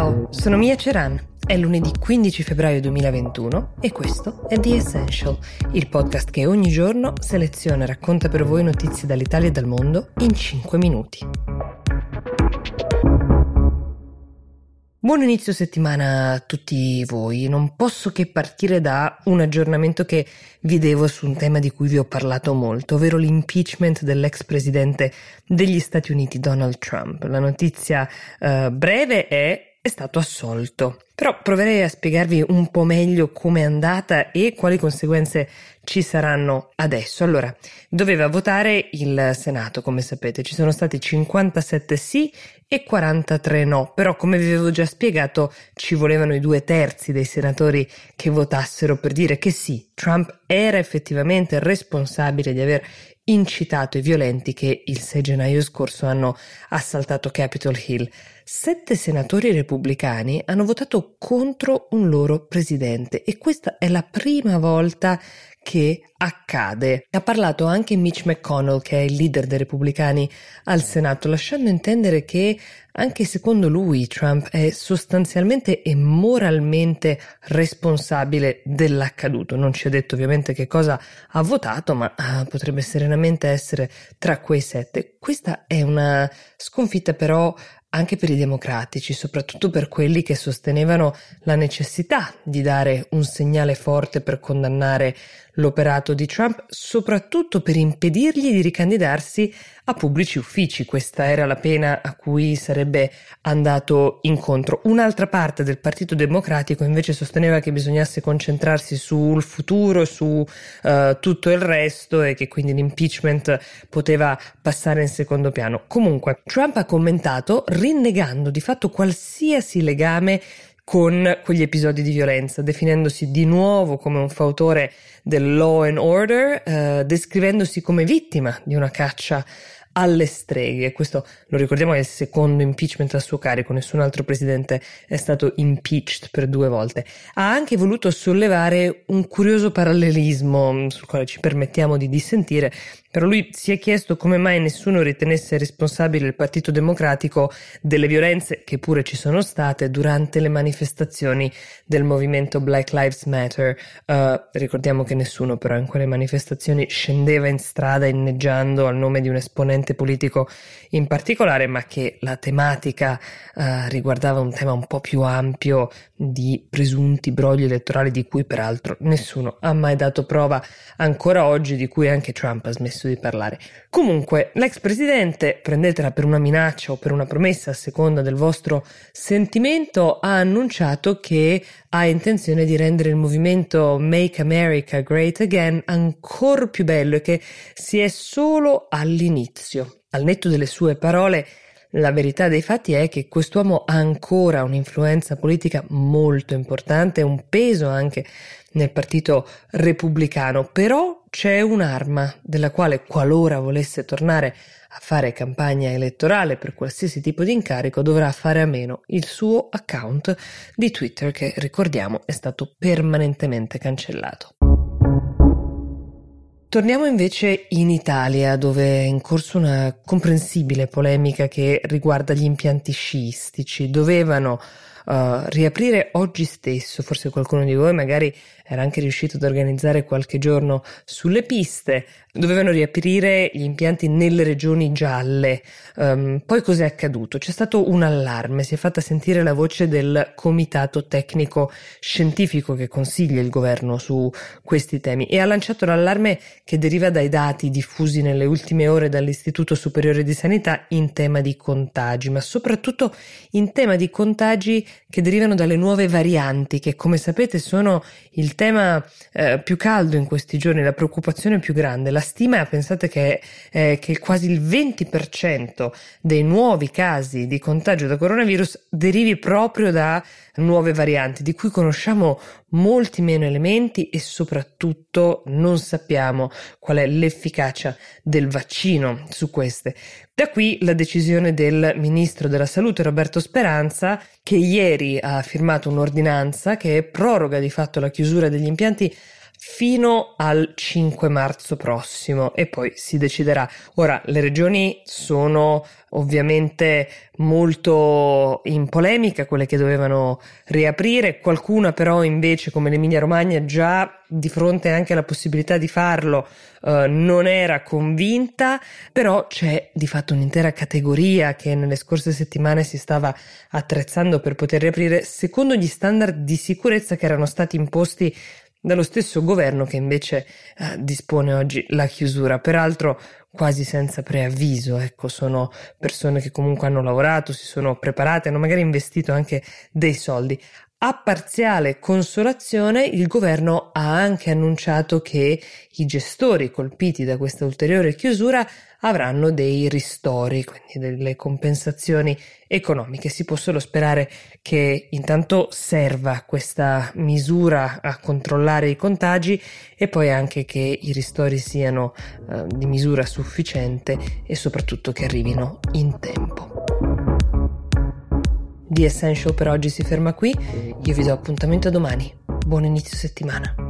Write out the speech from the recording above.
Ciao, sono Mia Ceran. È lunedì 15 febbraio 2021 e questo è The Essential, il podcast che ogni giorno seleziona e racconta per voi notizie dall'Italia e dal mondo in 5 minuti. Buon inizio settimana a tutti voi. Non posso che partire da un aggiornamento che vi devo su un tema di cui vi ho parlato molto, ovvero l'impeachment dell'ex presidente degli Stati Uniti Donald Trump. La notizia uh, breve è è stato assolto. Però proverei a spiegarvi un po' meglio come è andata e quali conseguenze ci saranno adesso. Allora, doveva votare il Senato, come sapete, ci sono stati 57 sì e 43 no, però come vi avevo già spiegato ci volevano i due terzi dei senatori che votassero per dire che sì, Trump era effettivamente responsabile di aver incitato i violenti che il 6 gennaio scorso hanno assaltato Capitol Hill. Sette senatori repubblicani hanno votato contro un loro presidente e questa è la prima volta che accade. Ha parlato anche Mitch McConnell, che è il leader dei repubblicani al Senato, lasciando intendere che anche secondo lui Trump è sostanzialmente e moralmente responsabile dell'accaduto. Non ci ha detto ovviamente che cosa ha votato, ma ah, potrebbe serenamente essere tra quei sette. Questa è una sconfitta però anche per i democratici, soprattutto per quelli che sostenevano la necessità di dare un segnale forte per condannare l'operato di Trump, soprattutto per impedirgli di ricandidarsi a pubblici uffici. Questa era la pena a cui sarebbe andato incontro. Un'altra parte del Partito Democratico invece sosteneva che bisognasse concentrarsi sul futuro, su uh, tutto il resto e che quindi l'impeachment poteva passare in secondo piano. Comunque, Trump ha commentato rinnegando di fatto qualsiasi legame con quegli episodi di violenza, definendosi di nuovo come un fautore del law and order, eh, descrivendosi come vittima di una caccia alle streghe. Questo lo ricordiamo è il secondo impeachment a suo carico, nessun altro presidente è stato impeached per due volte. Ha anche voluto sollevare un curioso parallelismo sul quale ci permettiamo di dissentire però lui si è chiesto come mai nessuno ritenesse responsabile il Partito Democratico delle violenze che pure ci sono state durante le manifestazioni del movimento Black Lives Matter. Uh, ricordiamo che nessuno però in quelle manifestazioni scendeva in strada inneggiando al nome di un esponente politico in particolare, ma che la tematica uh, riguardava un tema un po' più ampio di presunti brogli elettorali di cui peraltro nessuno ha mai dato prova ancora oggi, di cui anche Trump ha smesso di parlare. Comunque, l'ex presidente, prendetela per una minaccia o per una promessa a seconda del vostro sentimento, ha annunciato che ha intenzione di rendere il movimento Make America Great Again ancora più bello e che si è solo all'inizio. Al netto delle sue parole, la verità dei fatti è che quest'uomo ha ancora un'influenza politica molto importante, un peso anche nel partito repubblicano, però c'è un'arma della quale qualora volesse tornare a fare campagna elettorale per qualsiasi tipo di incarico dovrà fare a meno. Il suo account di Twitter che ricordiamo è stato permanentemente cancellato. Torniamo invece in Italia, dove è in corso una comprensibile polemica che riguarda gli impianti sciistici. Dovevano uh, riaprire oggi stesso, forse qualcuno di voi magari era anche riuscito ad organizzare qualche giorno sulle piste, dovevano riaprire gli impianti nelle regioni gialle. Um, poi cos'è accaduto? C'è stato un allarme, si è fatta sentire la voce del comitato tecnico scientifico che consiglia il governo su questi temi e ha lanciato l'allarme che deriva dai dati diffusi nelle ultime ore dall'Istituto Superiore di Sanità in tema di contagi, ma soprattutto in tema di contagi che derivano dalle nuove varianti che come sapete sono il tema eh, più caldo in questi giorni, la preoccupazione più grande. La stima, pensate che, eh, che quasi il 20% dei nuovi casi di contagio da coronavirus derivi proprio da nuove varianti di cui conosciamo molti meno elementi e soprattutto non sappiamo qual è l'efficacia del vaccino su queste. Da qui la decisione del ministro della Salute Roberto Speranza che ieri ha firmato un'ordinanza che proroga di fatto la chiusura degli impianti fino al 5 marzo prossimo e poi si deciderà. Ora, le regioni sono ovviamente molto in polemica, quelle che dovevano riaprire, qualcuna però invece come l'Emilia Romagna già di fronte anche alla possibilità di farlo eh, non era convinta, però c'è di fatto un'intera categoria che nelle scorse settimane si stava attrezzando per poter riaprire secondo gli standard di sicurezza che erano stati imposti dallo stesso governo che invece eh, dispone oggi la chiusura, peraltro quasi senza preavviso, ecco, sono persone che comunque hanno lavorato, si sono preparate, hanno magari investito anche dei soldi. A parziale consolazione, il governo ha anche annunciato che i gestori colpiti da questa ulteriore chiusura avranno dei ristori, quindi delle compensazioni economiche. Si può solo sperare che intanto serva questa misura a controllare i contagi e poi anche che i ristori siano eh, di misura sufficiente e soprattutto che arrivino in tempo. The Essential per oggi si ferma qui, io vi do appuntamento domani. Buon inizio settimana.